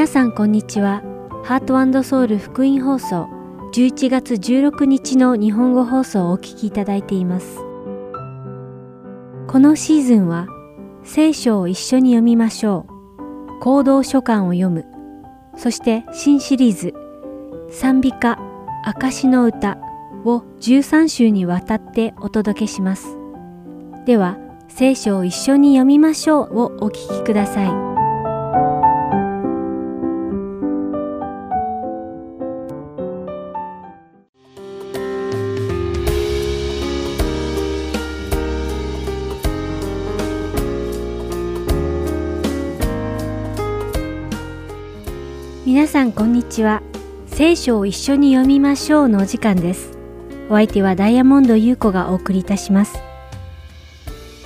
皆さんこんにちは。ハートソウル福音放送11月16日の日本語放送をお聞きいただいています。このシーズンは聖書を一緒に読みましょう。行動書簡を読む。そして新シリーズ賛美歌証の歌を13週にわたってお届けします。では、聖書を一緒に読みましょうをお聞きください。さんこんにちは。聖書を一緒に読みましょうのお時間です。お相手はダイヤモンド優子がお送りいたします。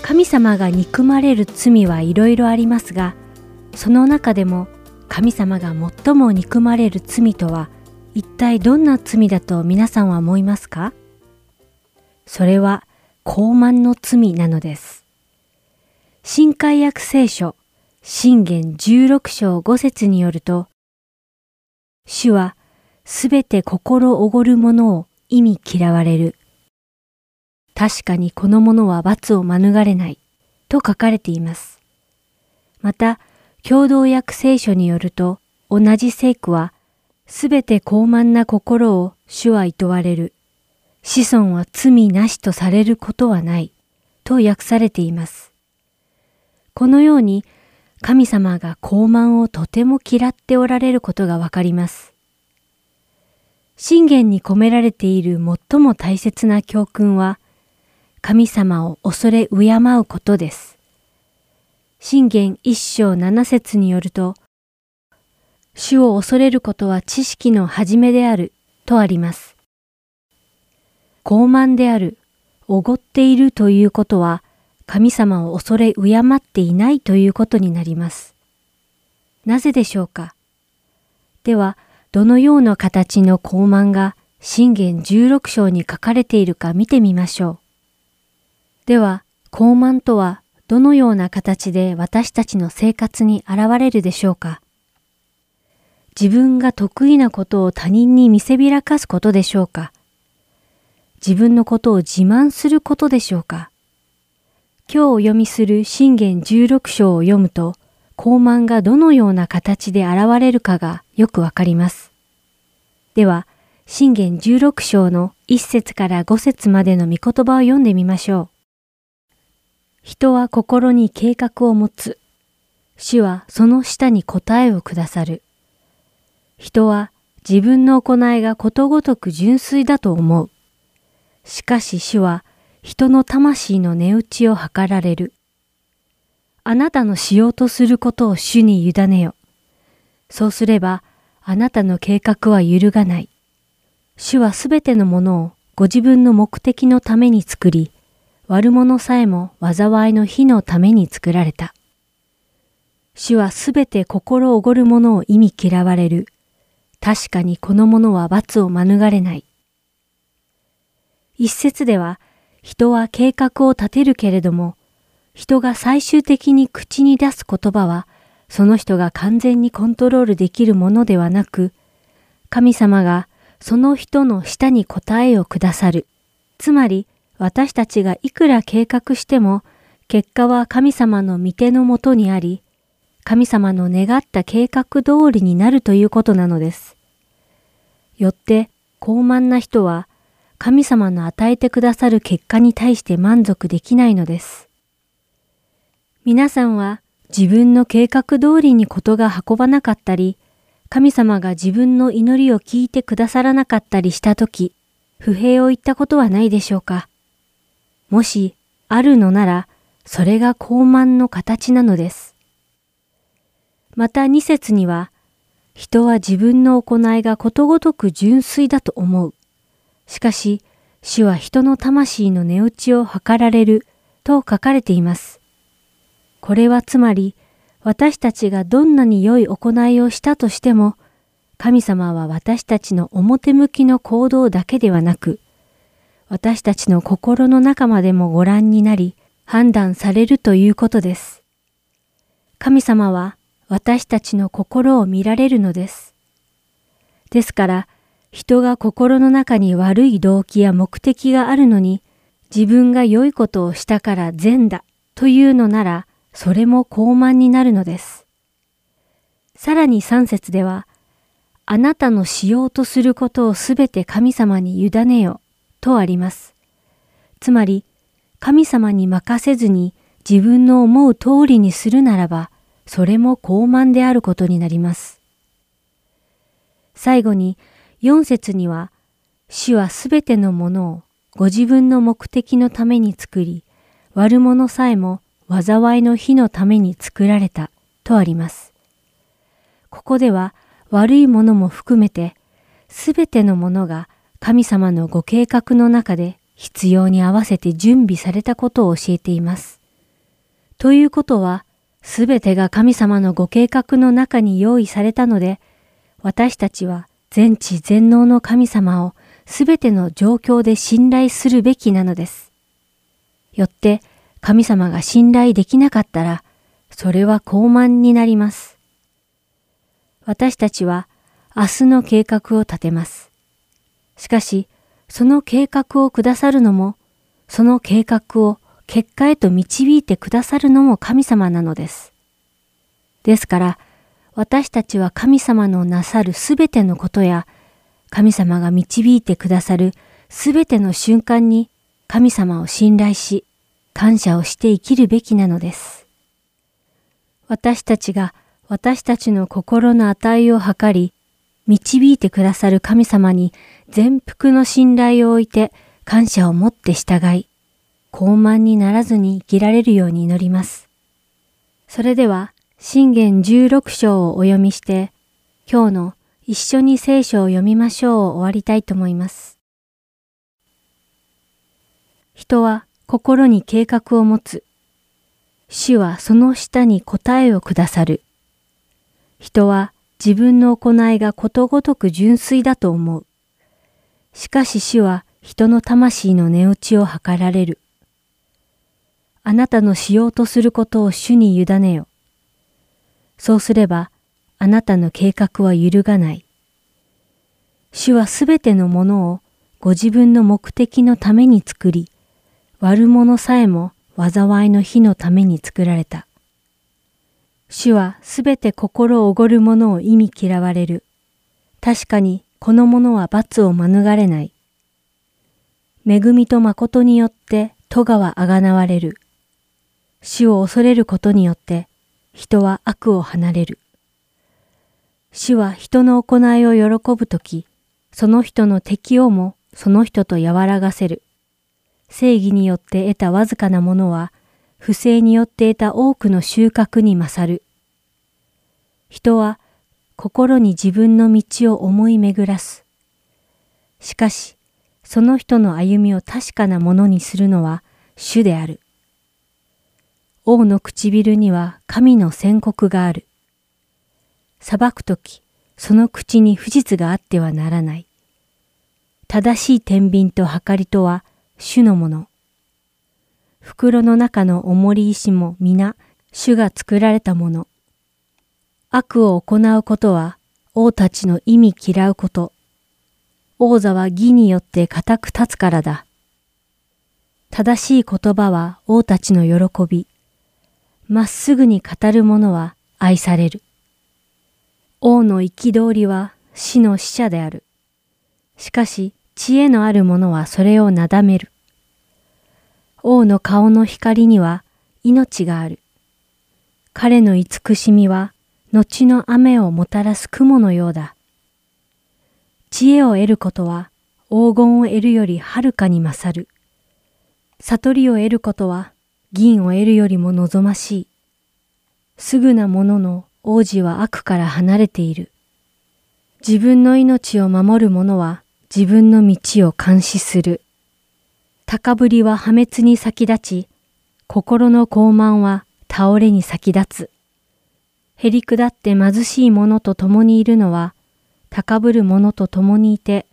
神様が憎まれる罪はいろいろありますが、その中でも神様が最も憎まれる罪とは一体どんな罪だと皆さんは思いますか？それは傲慢の罪なのです。新海約聖書、信玄16章5節によると、主はすべて心おごるものを意味嫌われる。確かにこのものは罰を免れないと書かれています。また、共同訳聖書によると、同じ聖句は、すべて高慢な心を主は厭われる。子孫は罪なしとされることはない。と訳されています。このように、神様が高慢をとても嫌っておられることがわかります。信玄に込められている最も大切な教訓は、神様を恐れ敬うことです。信玄一章七節によると、主を恐れることは知識の始めであるとあります。傲慢である、おごっているということは、神様を恐れ敬っていないということになります。なぜでしょうか？では、どのような形の高慢が信玄16章に書かれているか見てみましょう。では、高慢とはどのような形で私たちの生活に現れるでしょうか？自分が得意なことを他人に見せびらかすことでしょうか？自分のことを自慢することでしょうか？今日お読みする信玄16章を読むと、高慢がどのような形で現れるかがよくわかります。では、信玄16章の1節から5節までの御言葉を読んでみましょう。人は心に計画を持つ。主はその下に答えをくださる。人は自分の行いがことごとく純粋だと思う。しかし主は人の魂の値打ちを図られる。あなたのしようとすることを主に委ねよ。そうすれば、あなたの計画は揺るがない。主はすべてのものをご自分の目的のために作り、悪者さえも災いの日のために作られた。主はすべて心おごる者を意味嫌われる。確かにこの者は罰を免れない。一節では、人は計画を立てるけれども、人が最終的に口に出す言葉は、その人が完全にコントロールできるものではなく、神様がその人の下に答えをくださる。つまり、私たちがいくら計画しても、結果は神様の御手のもとにあり、神様の願った計画通りになるということなのです。よって、高慢な人は、神様の与えてくださる結果に対して満足できないのです。皆さんは自分の計画通りにことが運ばなかったり、神様が自分の祈りを聞いてくださらなかったりしたとき、不平を言ったことはないでしょうかもし、あるのなら、それが高慢の形なのです。また二節には、人は自分の行いがことごとく純粋だと思う。しかし、主は人の魂の値打ちを図られると書かれています。これはつまり、私たちがどんなに良い行いをしたとしても、神様は私たちの表向きの行動だけではなく、私たちの心の中までもご覧になり、判断されるということです。神様は私たちの心を見られるのです。ですから、人が心の中に悪い動機や目的があるのに、自分が良いことをしたから善だというのなら、それも傲慢になるのです。さらに三節では、あなたのしようとすることをすべて神様に委ねよとあります。つまり、神様に任せずに自分の思う通りにするならば、それも傲慢であることになります。最後に、四節には、主はすべてのものをご自分の目的のために作り、悪者さえも災いの日のために作られたとあります。ここでは悪いものも含めて、すべてのものが神様のご計画の中で必要に合わせて準備されたことを教えています。ということは、すべてが神様のご計画の中に用意されたので、私たちは全知全能の神様をすべての状況で信頼するべきなのです。よって神様が信頼できなかったら、それは傲慢になります。私たちは明日の計画を立てます。しかし、その計画をくださるのも、その計画を結果へと導いてくださるのも神様なのです。ですから、私たちは神様のなさるすべてのことや、神様が導いてくださるすべての瞬間に神様を信頼し、感謝をして生きるべきなのです。私たちが私たちの心の値を測り、導いてくださる神様に全幅の信頼を置いて感謝を持って従い、傲慢にならずに生きられるように祈ります。それでは、信玄16章をお読みして、今日の一緒に聖書を読みましょうを終わりたいと思います。人は心に計画を持つ。主はその下に答えをくださる。人は自分の行いがことごとく純粋だと思う。しかし主は人の魂の値打ちを図られる。あなたのしようとすることを主に委ねよ。そうすれば、あなたの計画は揺るがない。主はすべてのものをご自分の目的のために作り、悪者さえも災いの日のために作られた。主はすべて心おごる者を意味嫌われる。確かにこの者は罰を免れない。恵みと誠によって咎はあがなわれる。死を恐れることによって人は悪を離れる。死は人の行いを喜ぶとき、その人の敵をもその人と和らがせる。正義によって得たわずかなものは、不正によって得た多くの収穫に勝る。人は心に自分の道を思い巡らす。しかし、その人の歩みを確かなものにするのは主である。王の唇には神の宣告がある。裁くとき、その口に不実があってはならない。正しい天秤と計りとは主のもの。袋の中の重り石も皆主が作られたもの。悪を行うことは王たちの意味嫌うこと。王座は義によって固く立つからだ。正しい言葉は王たちの喜び。まっすぐに語る者は愛される。王の憤りは死の使者である。しかし知恵のある者はそれをなだめる。王の顔の光には命がある。彼の慈しみは後の雨をもたらす雲のようだ。知恵を得ることは黄金を得るよりはるかに勝る。悟りを得ることは銀を得るよりも望ましい。すぐなものの王子は悪から離れている。自分の命を守る者は自分の道を監視する。高ぶりは破滅に先立ち、心の傲慢は倒れに先立つ。へり下って貧しい者と共にいるのは、高ぶる者と共にいて、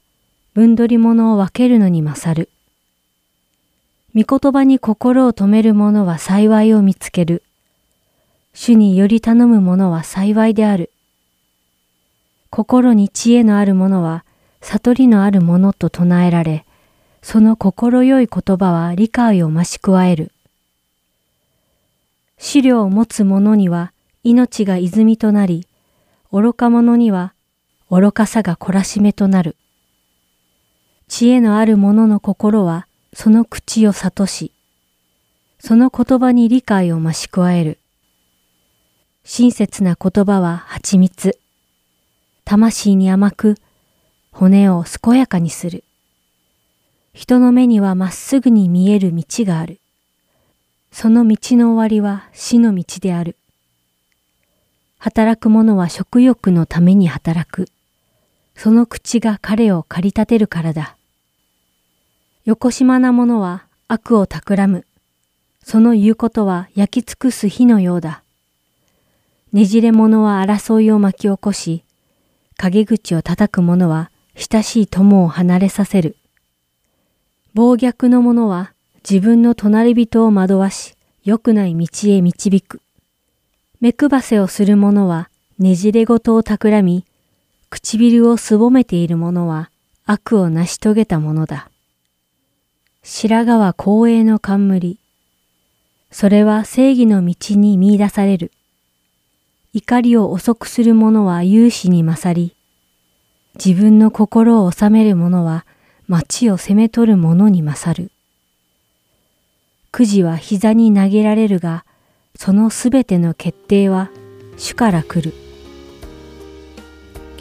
分取り者を分けるのに勝る。御言葉に心を止める者は幸いを見つける。主により頼む者は幸いである。心に知恵のある者は悟りのある者と唱えられ、その心よい言葉は理解を増し加える。資料を持つ者には命が泉となり、愚か者には愚かさが懲らしめとなる。知恵のある者の心はその口を悟し、その言葉に理解を増し加える。親切な言葉は蜂蜜。魂に甘く、骨を健やかにする。人の目にはまっすぐに見える道がある。その道の終わりは死の道である。働く者は食欲のために働く。その口が彼を駆り立てるからだ。横島な者は悪を企む。その言うことは焼き尽くす火のようだ。ねじれ者は争いを巻き起こし、陰口を叩く者は親しい友を離れさせる。暴虐の者は自分の隣人を惑わし、良くない道へ導く。目配せをする者はねじれごとを企み、唇をすぼめている者は悪を成し遂げた者だ。白髪は光栄の冠。それは正義の道に見出される。怒りを遅くする者は勇士に勝り、自分の心を収める者は町を攻め取る者に勝る。くじは膝に投げられるが、そのすべての決定は主から来る。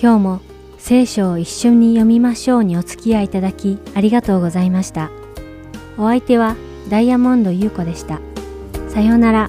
今日も聖書を一緒に読みましょうにお付き合いいただきありがとうございました。お相手はダイヤモンド優子でした。さようなら。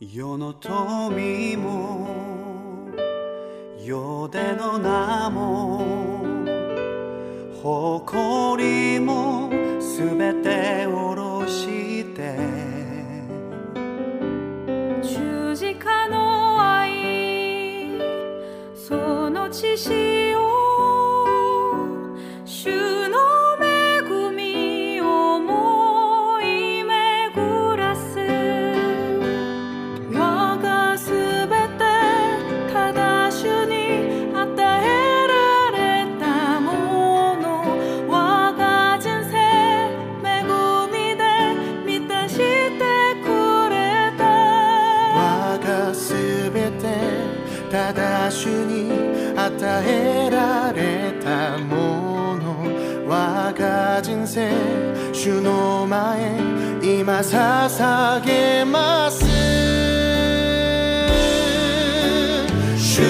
世の富も世での名も誇りもすべて下ろして十字架の愛その知識が人生主の前今捧げます。主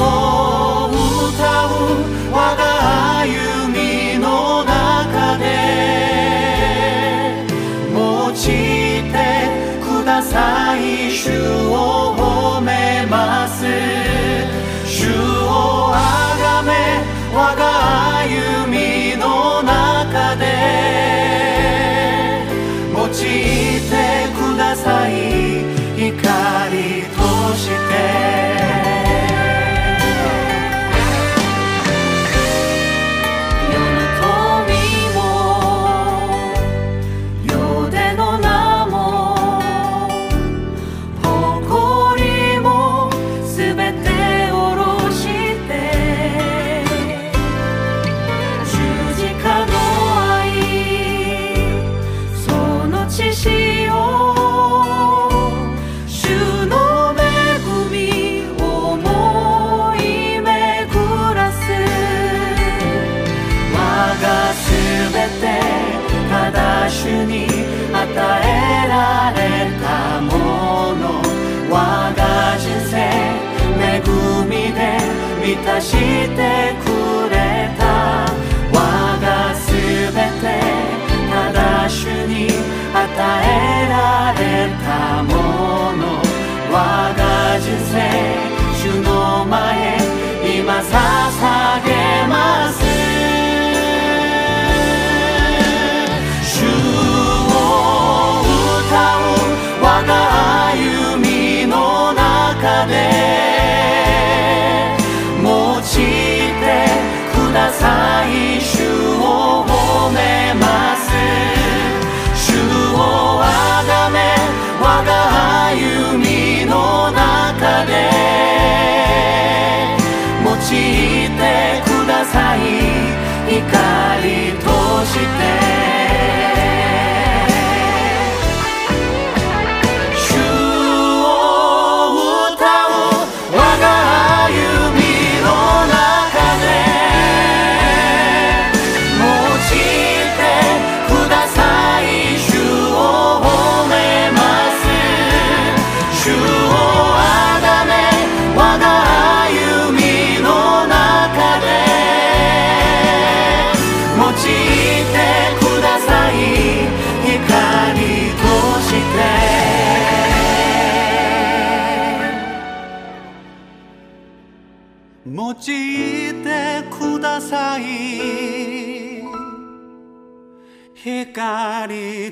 を歌う我が歩みの中で用いてください。主を褒めます。主を崇め我が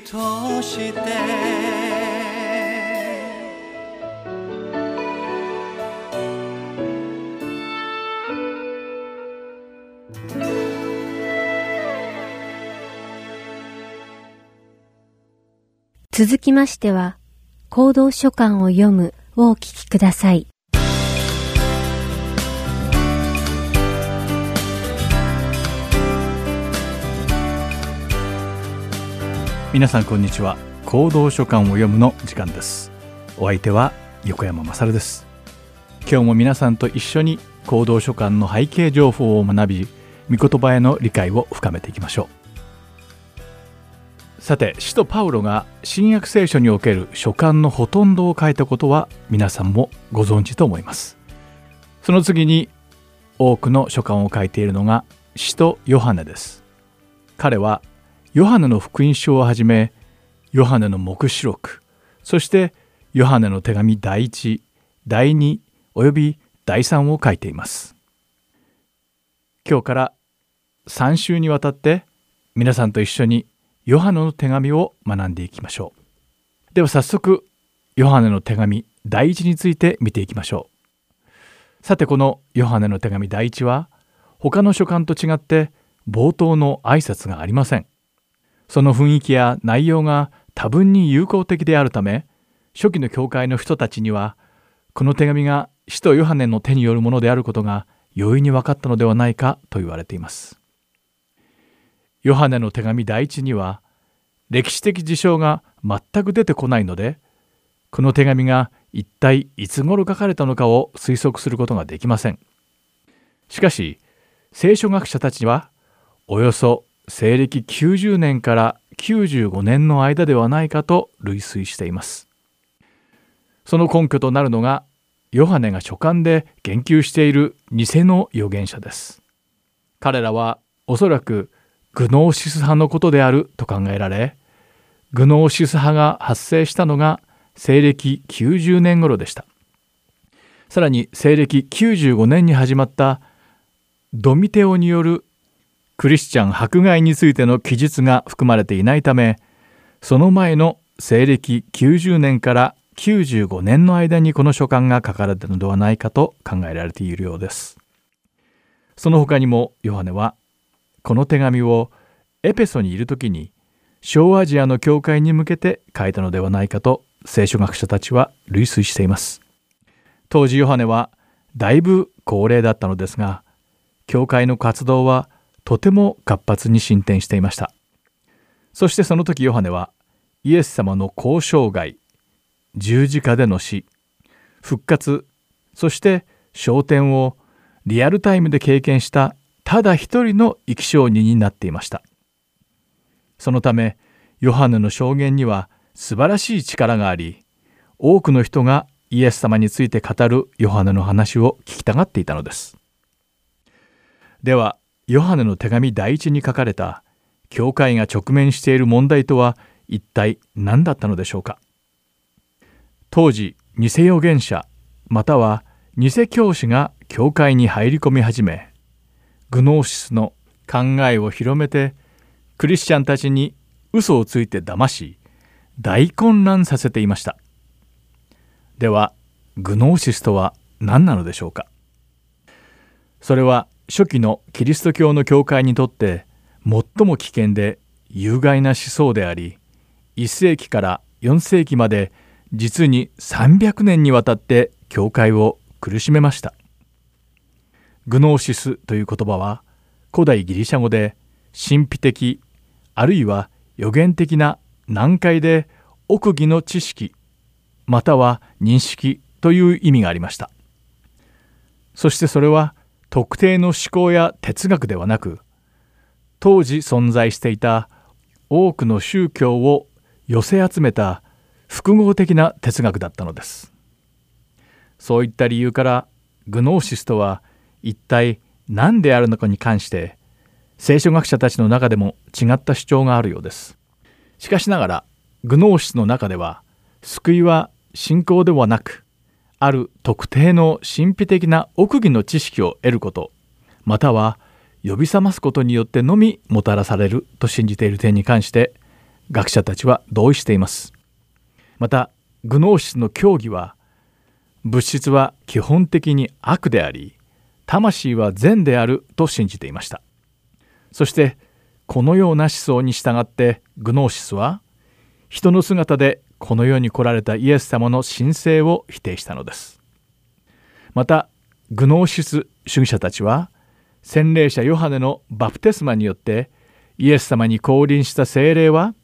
として続きましては、行動書簡を読むをお聞きください。皆さんこんにちは。行動書簡を読むの時間です。お相手は横山まさるです。今日も皆さんと一緒に行動書簡の背景情報を学び御言葉への理解を深めていきましょう。さて使徒パウロが新約聖書における書簡のほとんどを書いたことは皆さんもご存知と思います。その次に多くの書簡を書いているのが使徒ヨハネです。彼はヨハネの福音書をはじめヨハネの黙示録そしてヨハネの手紙第1第2および第3を書いています。今日から3週にわたって皆さんと一緒にヨハネの手紙を学んでいきましょう。では早速ヨハネの手紙第1について見ていきましょう。さてこのヨハネの手紙第1は他の書簡と違って冒頭の挨拶がありません。その雰囲気や内容が多分に友好的であるため初期の教会の人たちにはこの手紙が使徒ヨハネの手によるものであることが容易に分かったのではないかと言われています。ヨハネの手紙第一には歴史的事象が全く出てこないのでこの手紙が一体いつ頃書かれたのかを推測することができません。しかし聖書学者たちはおよそ西暦90年から95年の間ではないかと類推しています。その根拠となるのがヨハネが書簡で言及している偽の預言者です。彼らはおそらくグノーシス派のことであると考えられグノーシス派が発生したのが西暦90年頃でした。さらに西暦95年に始まったドミテオによるクリスチャン迫害についての記述が含まれていないためその前の西暦90年から95年の間にこの書簡が書かれたのではないかと考えられているようです。その他にもヨハネはこの手紙をエペソにいる時に小アジアの教会に向けて書いたのではないかと聖書学者たちは類推しています。当時ヨハネはだいぶ高齢だったのですが教会の活動はとても活発に進展していました。そしてその時ヨハネはイエス様の交渉外十字架での死復活そして昇天をリアルタイムで経験したただ一人の生き証人になっていましたそのためヨハネの証言には素晴らしい力があり多くの人がイエス様について語るヨハネの話を聞きたがっていたのですではヨハネの手紙第一に書かれた教会が直面している問題とは一体何だったのでしょうか？当時偽預言者または偽教師が教会に入り込み始めグノーシスの考えを広めてクリスチャンたちに嘘をついて騙し大混乱させていました。ではグノーシスとは何なのでしょうか？それは初期のキリスト教の教会にとって最も危険で有害な思想であり1世紀から4世紀まで実に300年にわたって教会を苦しめました。グノーシスという言葉は古代ギリシャ語で神秘的あるいは予言的な難解で奥義の知識または認識という意味がありました。そしてそれは特定の思考や哲学ではなく当時存在していた多くの宗教を寄せ集めた複合的な哲学だったのです。そういった理由からグノーシスとは一体何であるのかに関して聖書学者たちの中でも違った主張があるようです。しかしながらグノーシスの中では救いは信仰ではなくある特定の神秘的な奥義の知識を得ることまたは呼び覚ますことによってのみもたらされると信じている点に関して学者たちは同意しています。またグノーシスの教義は物質は基本的に悪であり魂は善であると信じていました。そしてこのような思想に従ってグノーシスは人の姿でこの世に来られたイエス様の神聖を否定したのです。またグノーシス主義者たちは洗礼者ヨハネのバプテスマによってイエス様に降臨した精霊は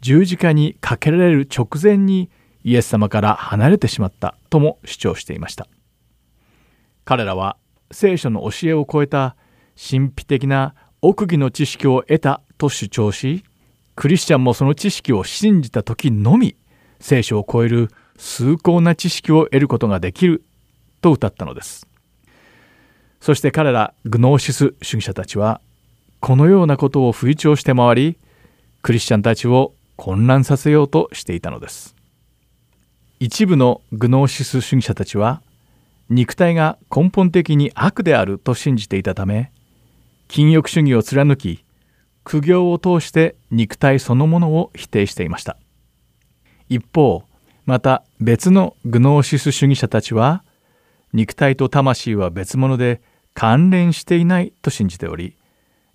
十字架にかけられる直前にイエス様から離れてしまったとも主張していました。彼らは聖書の教えを超えた神秘的な奥義の知識を得たと主張しクリスチャンもその知識を信じた時のみ聖書を超える崇高な知識を得ることができると歌ったのです。そして彼らグノーシス主義者たちはこのようなことを吹聴して回りクリスチャンたちを混乱させようとしていたのです。一部のグノーシス主義者たちは肉体が根本的に悪であると信じていたため禁欲主義を貫き苦行を通して肉体そのものを否定していました。一方また別のグノーシス主義者たちは肉体と魂は別物で関連していないと信じており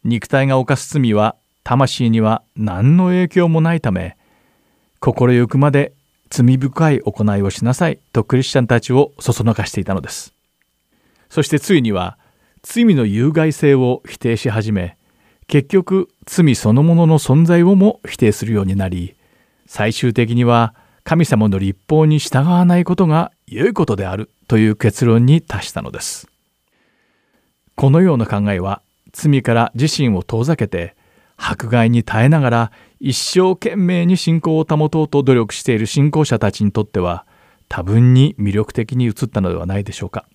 肉体が犯す罪は魂には何の影響もないため心ゆくまで罪深い行いをしなさいとクリスチャンたちをそそのかしていたのです。そしてついには罪の有害性を否定し始め結局罪そのものの存在をも否定するようになり最終的には神様の立法に従わないことが良いことであるという結論に達したのです。このような考えは罪から自身を遠ざけて迫害に耐えながら一生懸命に信仰を保とうと努力している信仰者たちにとっては多分に魅力的に映ったのではないでしょうか。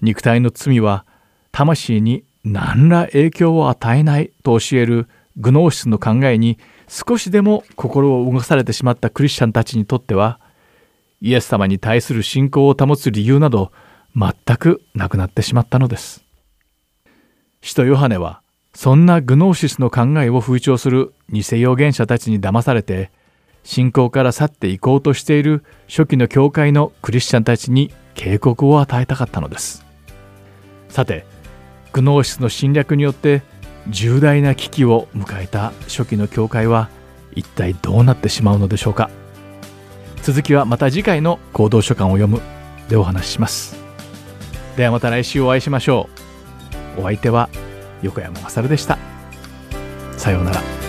肉体の罪は魂に何ら影響を与えないと教えるグノーシスの考えに少しでも心を動かされてしまったクリスチャンたちにとってはイエス様に対する信仰を保つ理由など全くなくなってしまったのです。使徒ヨハネはそんなグノーシスの考えを風潮する偽預言者たちに騙されて信仰から去っていこうとしている初期の教会のクリスチャンたちに警告を与えたかったのです。さてグノーシスの侵略によって重大な危機を迎えた初期の教会は一体どうなってしまうのでしょうか？続きはまた次回の行動書簡を読むでお話しします。ではまた来週お会いしましょう。お相手は横山勝でした。さようなら「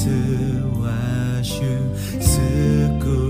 スは主救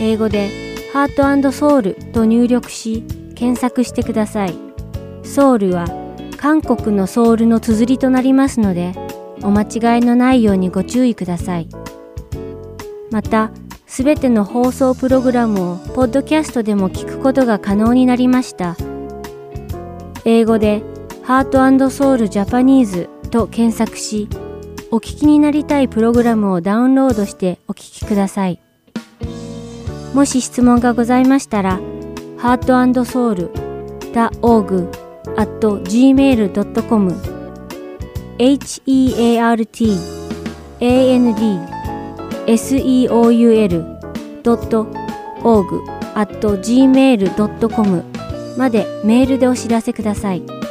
英語で「ハートソウル」と入力し検索してください。ソウルは韓国のソウルの綴りとなりますのでお間違いのないようにご注意ください。またすべての放送プログラムをポッドキャストでも聞くことが可能になりました。英語で「ハートソウルジャパニーズ」と検索しお聞きになりたいプログラムをダウンロードしてお聞きください。もし質問がございましたら、heartandsoul.org at gmail.com heartandseoul.org at gmail.com までメールでお知らせください。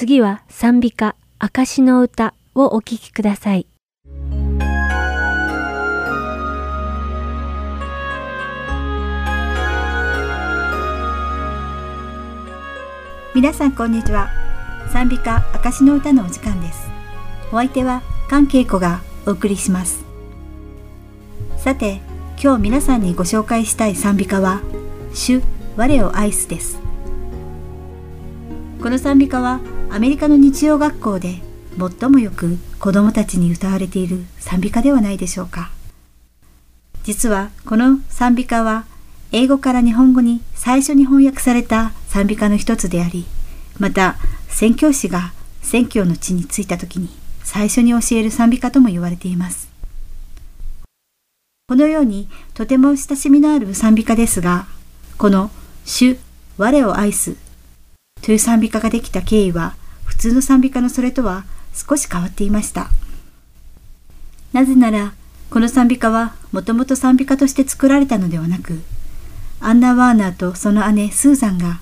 次は賛美歌証の歌をお聴きください。皆さんこんにちは。賛美歌証の歌のお時間です。お相手は関恵子がお送りします。さて今日皆さんにご紹介したい賛美歌は主我を愛すです。この賛美歌はアメリカの日曜学校で最もよく子供たちに歌われている賛美歌ではないでしょうか実はこの賛美歌は英語から日本語に最初に翻訳された賛美歌の一つであり、また宣教師が宣教の地に着いた時に最初に教える賛美歌とも言われています。このようにとても親しみのある賛美歌ですが、この主我を愛すという賛美歌ができた経緯は普通の賛美歌のそれとは少し変わっていました。なぜなら、この賛美歌はもともと賛美歌として作られたのではなく、アンナ・ワーナーとその姉スーザンが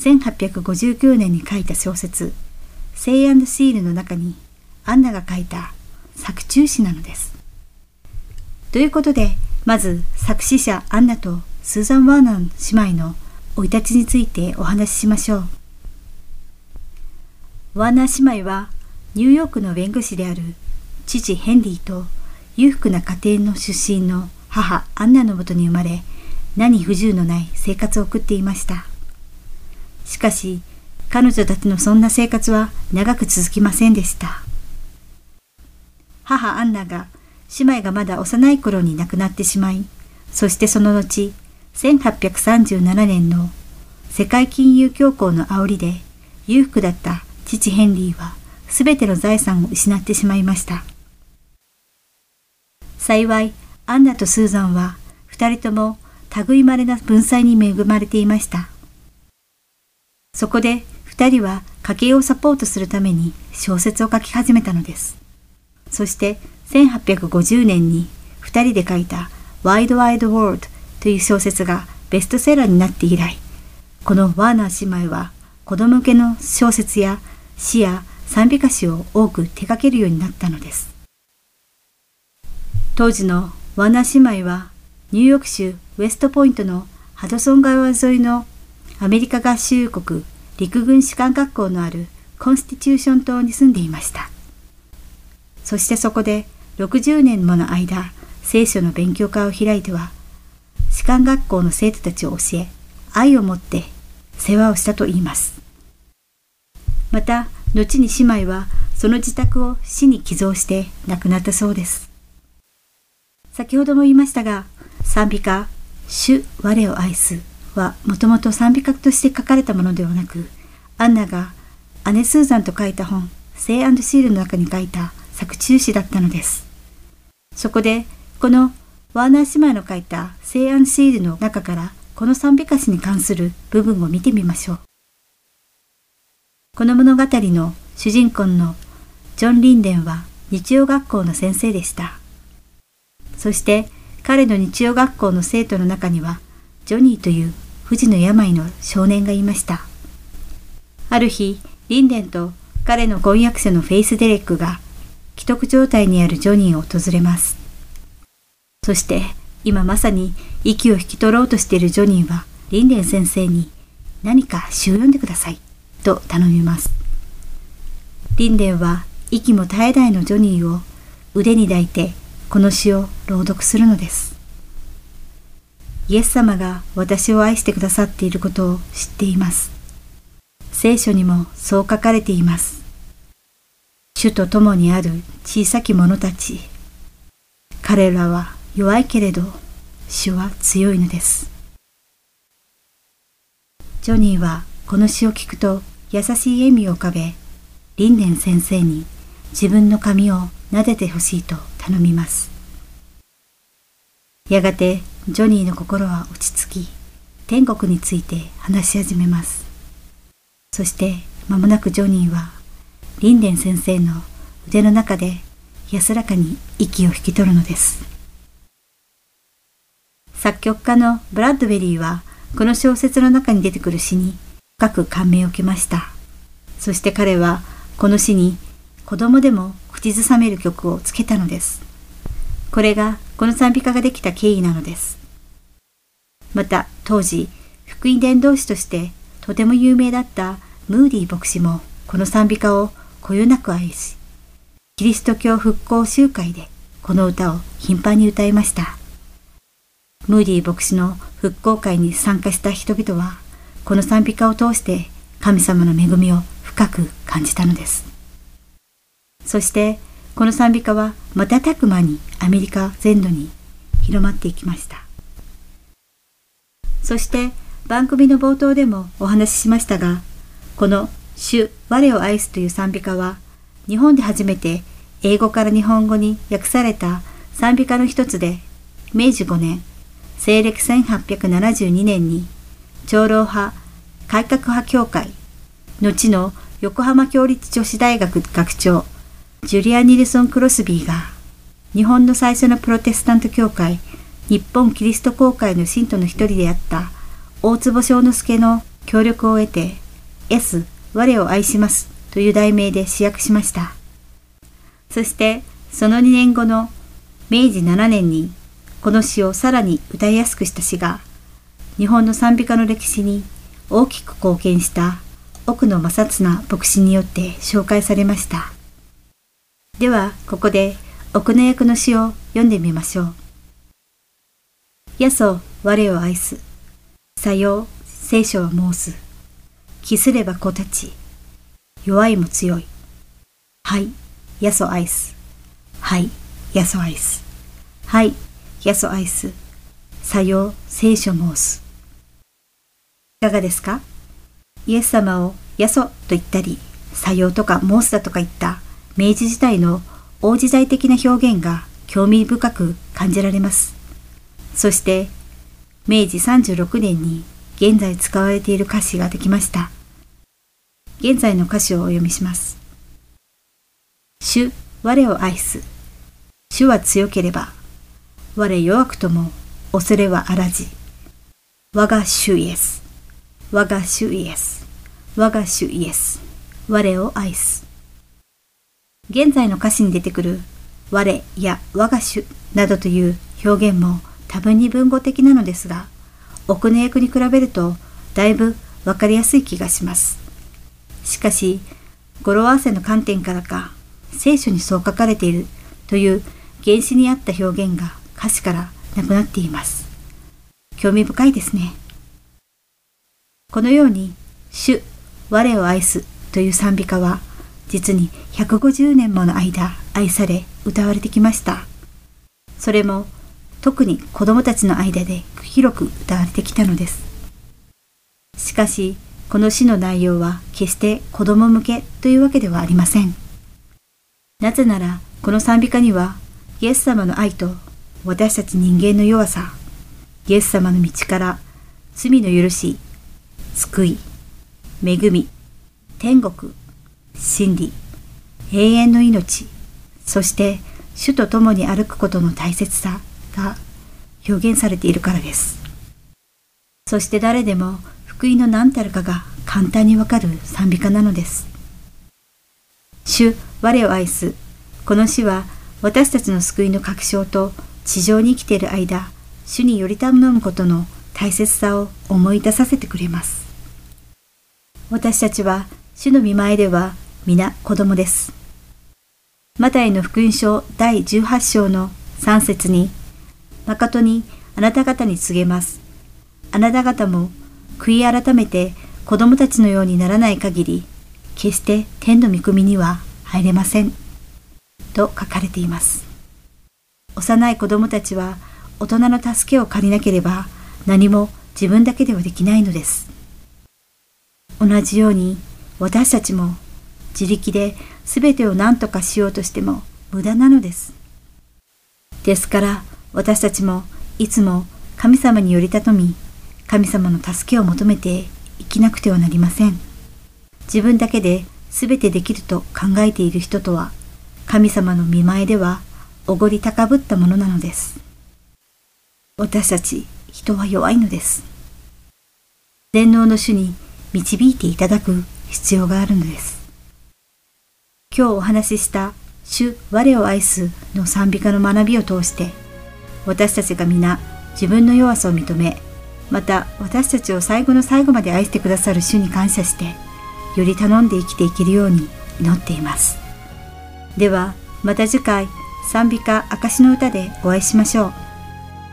1859年に書いた小説、セイシールの中にアンナが書いた作中詩なのです。ということで、まず作詞者アンナとスーザン・ワーナー姉妹の生い立ちについてお話ししましょう。ワーナー姉妹はニューヨークの弁護士である父ヘンリーと裕福な家庭の出身の母アンナのもとに生まれ何不自由のない生活を送っていました。しかし彼女たちのそんな生活は長く続きませんでした。母アンナが姉妹がまだ幼い頃に亡くなってしまいそしてその後1837年の世界金融恐慌の煽りで裕福だった父ヘンリーは全ての財産を失ってしまいました幸い、アンナとスーザンは二人とも類まれな文才に恵まれていました。そこで二人は家計をサポートするために小説を書き始めたのです。そして1850年に二人で書いた Wide Wide World という小説がベストセラーになって以来、このワーナー姉妹は子供向けの小説や詩や賛美歌詞を多く手掛けるようになったのです。当時のワーナー姉妹はニューヨーク州ウェストポイントのハドソン川沿いのアメリカ合衆国陸軍士官学校のあるコンスティチューション島に住んでいました。そしてそこで60年もの間聖書の勉強会を開いては士官学校の生徒たちを教え愛を持って世話をしたと言います。また後に姉妹はその自宅を死に寄贈して亡くなったそうです。先ほども言いましたが、賛美歌、主我を愛すはもともと賛美歌として書かれたものではなく、アンナが姉スーザンと書いた本、セイシールの中に書いた作中詩だったのです。そこで、このワーナー姉妹の書いたセイシールの中からこの賛美歌詞に関する部分を見てみましょう。この物語の主人公のジョン・リンデンは日曜学校の先生でした。そして彼の日曜学校の生徒の中にはジョニーという不治の病の少年がいました。ある日、リンデンと彼の婚約者のフェイス・デレックが危篤状態にあるジョニーを訪れます。そして今まさに息を引き取ろうとしているジョニーはリンデン先生に何か詩を読んでくださいと頼みます。リンデンは息も絶え絶えのジョニーを腕に抱いてこの詩を朗読するのです。イエス様が私を愛してくださっていることを知っています。聖書にもそう書かれています。主と共にある小さき者たち。彼らは弱いけれど、主は強いのです。ジョニーはこの詩を聞くと優しい笑みを浮かべ、リンデン先生に自分の髪を撫でてほしいと頼みます。やがてジョニーの心は落ち着き、天国について話し始めます。そして間もなくジョニーは、リンデン先生の腕の中で安らかに息を引き取るのです。作曲家のブラッドベリーは、この小説の中に出てくる詩に深く感銘を受けました。そして彼は、この詩に子供でも口ずさめる曲をつけたのです。これがこの賛美歌ができた経緯なのです。また当時、福音伝道師としてとても有名だったムーディー牧師もこの賛美歌をこよなく愛し、キリスト教復興集会でこの歌を頻繁に歌いました。ムーディー牧師の復興会に参加した人々は、この賛美歌を通して神様の恵みを深く感じたのです。そして、この賛美歌は瞬く間にアメリカ全土に広まっていきました。そして番組の冒頭でもお話ししましたが、この主我を愛すという賛美歌は日本で初めて英語から日本語に訳された賛美歌の一つで、明治5年、西暦1872年に長老派改革派協会、後の横浜協立女子大学学長、ジュリア・ニルソン・クロスビーが、日本の最初のプロテスタント教会、日本キリスト公会の信徒の一人であった大坪正之助の協力を得て、S、我を愛しますという題名で試訳しました。そしてその2年後の明治7年にこの詩をさらに歌いやすくした詩が日本の賛美歌の歴史に大きく貢献した奥野正綱牧師によって紹介されました。ではここで奥野役の詩を読んでみましょう。やそ我を愛す。さよう聖書は申す。気すれば子たち。弱いも強い。はい、やそ愛す。はい、やそ愛す。はい、やそ愛す。さよう聖書申す。かがですか？イエス様をやそと言ったり、さようとか申すだとか言った明治時代の大時代的な表現が興味深く感じられます。そして明治36年に現在使われている歌詞ができました。現在の歌詞をお読みします。主、我を愛す。主は強ければ、我弱くとも恐れはあらじ。我が主イエス。我が主イエス。我が主イエス。我を愛す。現在の歌詞に出てくる我や我が主などという表現も多分に文語的なのですが、奥の役に比べるとだいぶわかりやすい気がします。しかし、語呂合わせの観点からか、聖書にそう書かれているという原始にあった表現が歌詞からなくなっています。興味深いですね。このように、主、我を愛すという賛美歌は、実に150年もの間愛され歌われてきました。それも特に子供たちの間で広く歌われてきたのです。しかし、この詩の内容は決して子供向けというわけではありません。なぜなら、この賛美歌には、イエス様の愛と私たち人間の弱さ、イエス様の道から罪の許し、救い、恵み、天国、真理、永遠の命、そして主と共に歩くことの大切さが表現されているからです。そして誰でも福音の何たるかが簡単にわかる賛美歌なのです。主、我を愛す。この詩は私たちの救いの確証と地上に生きている間、主により頼むことの大切さを思い出させてくれます。私たちは主の見前では皆子供です。マタイの福音書第18章の3節に誠にあなた方に告げます。あなた方も悔い改めて子供たちのようにならない限り、決して天の御国には入れません。と書かれています。幼い子供たちは大人の助けを借りなければ何も自分だけではできないのです。同じように私たちも自力で全てを何とかしようとしても無駄なのです。ですから私たちもいつも神様により頼み、神様の助けを求めて生きなくてはなりません。自分だけで全てできると考えている人とは、神様の見前ではおごり高ぶったものなのです。私たち人は弱いのです。全能の主に導いていただく必要があるのです。今日お話しした主我を愛すの賛美歌の学びを通して私たちが皆自分の弱さを認めまた私たちを最後の最後まで愛してくださる主に感謝してより頼んで生きていけるように祈っていますではまた次回賛美歌証の歌でお会いしましょう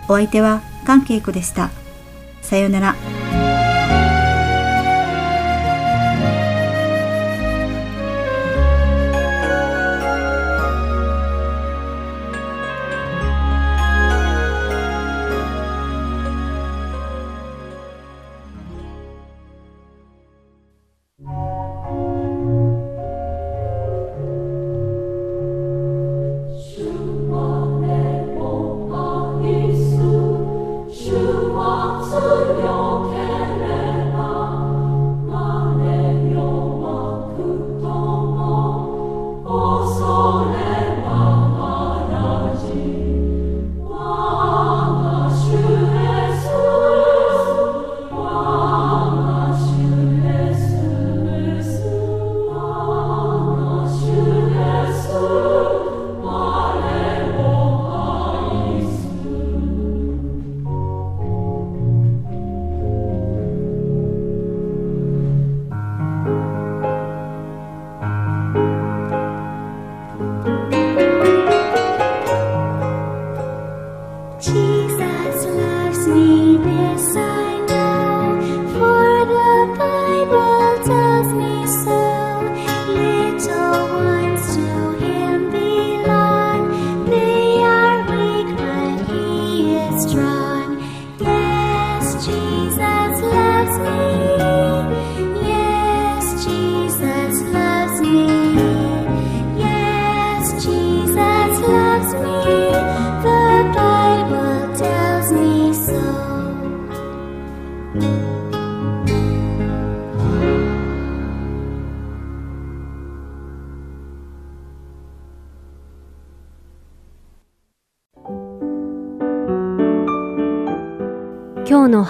お相手は関恵子でしたさようなら。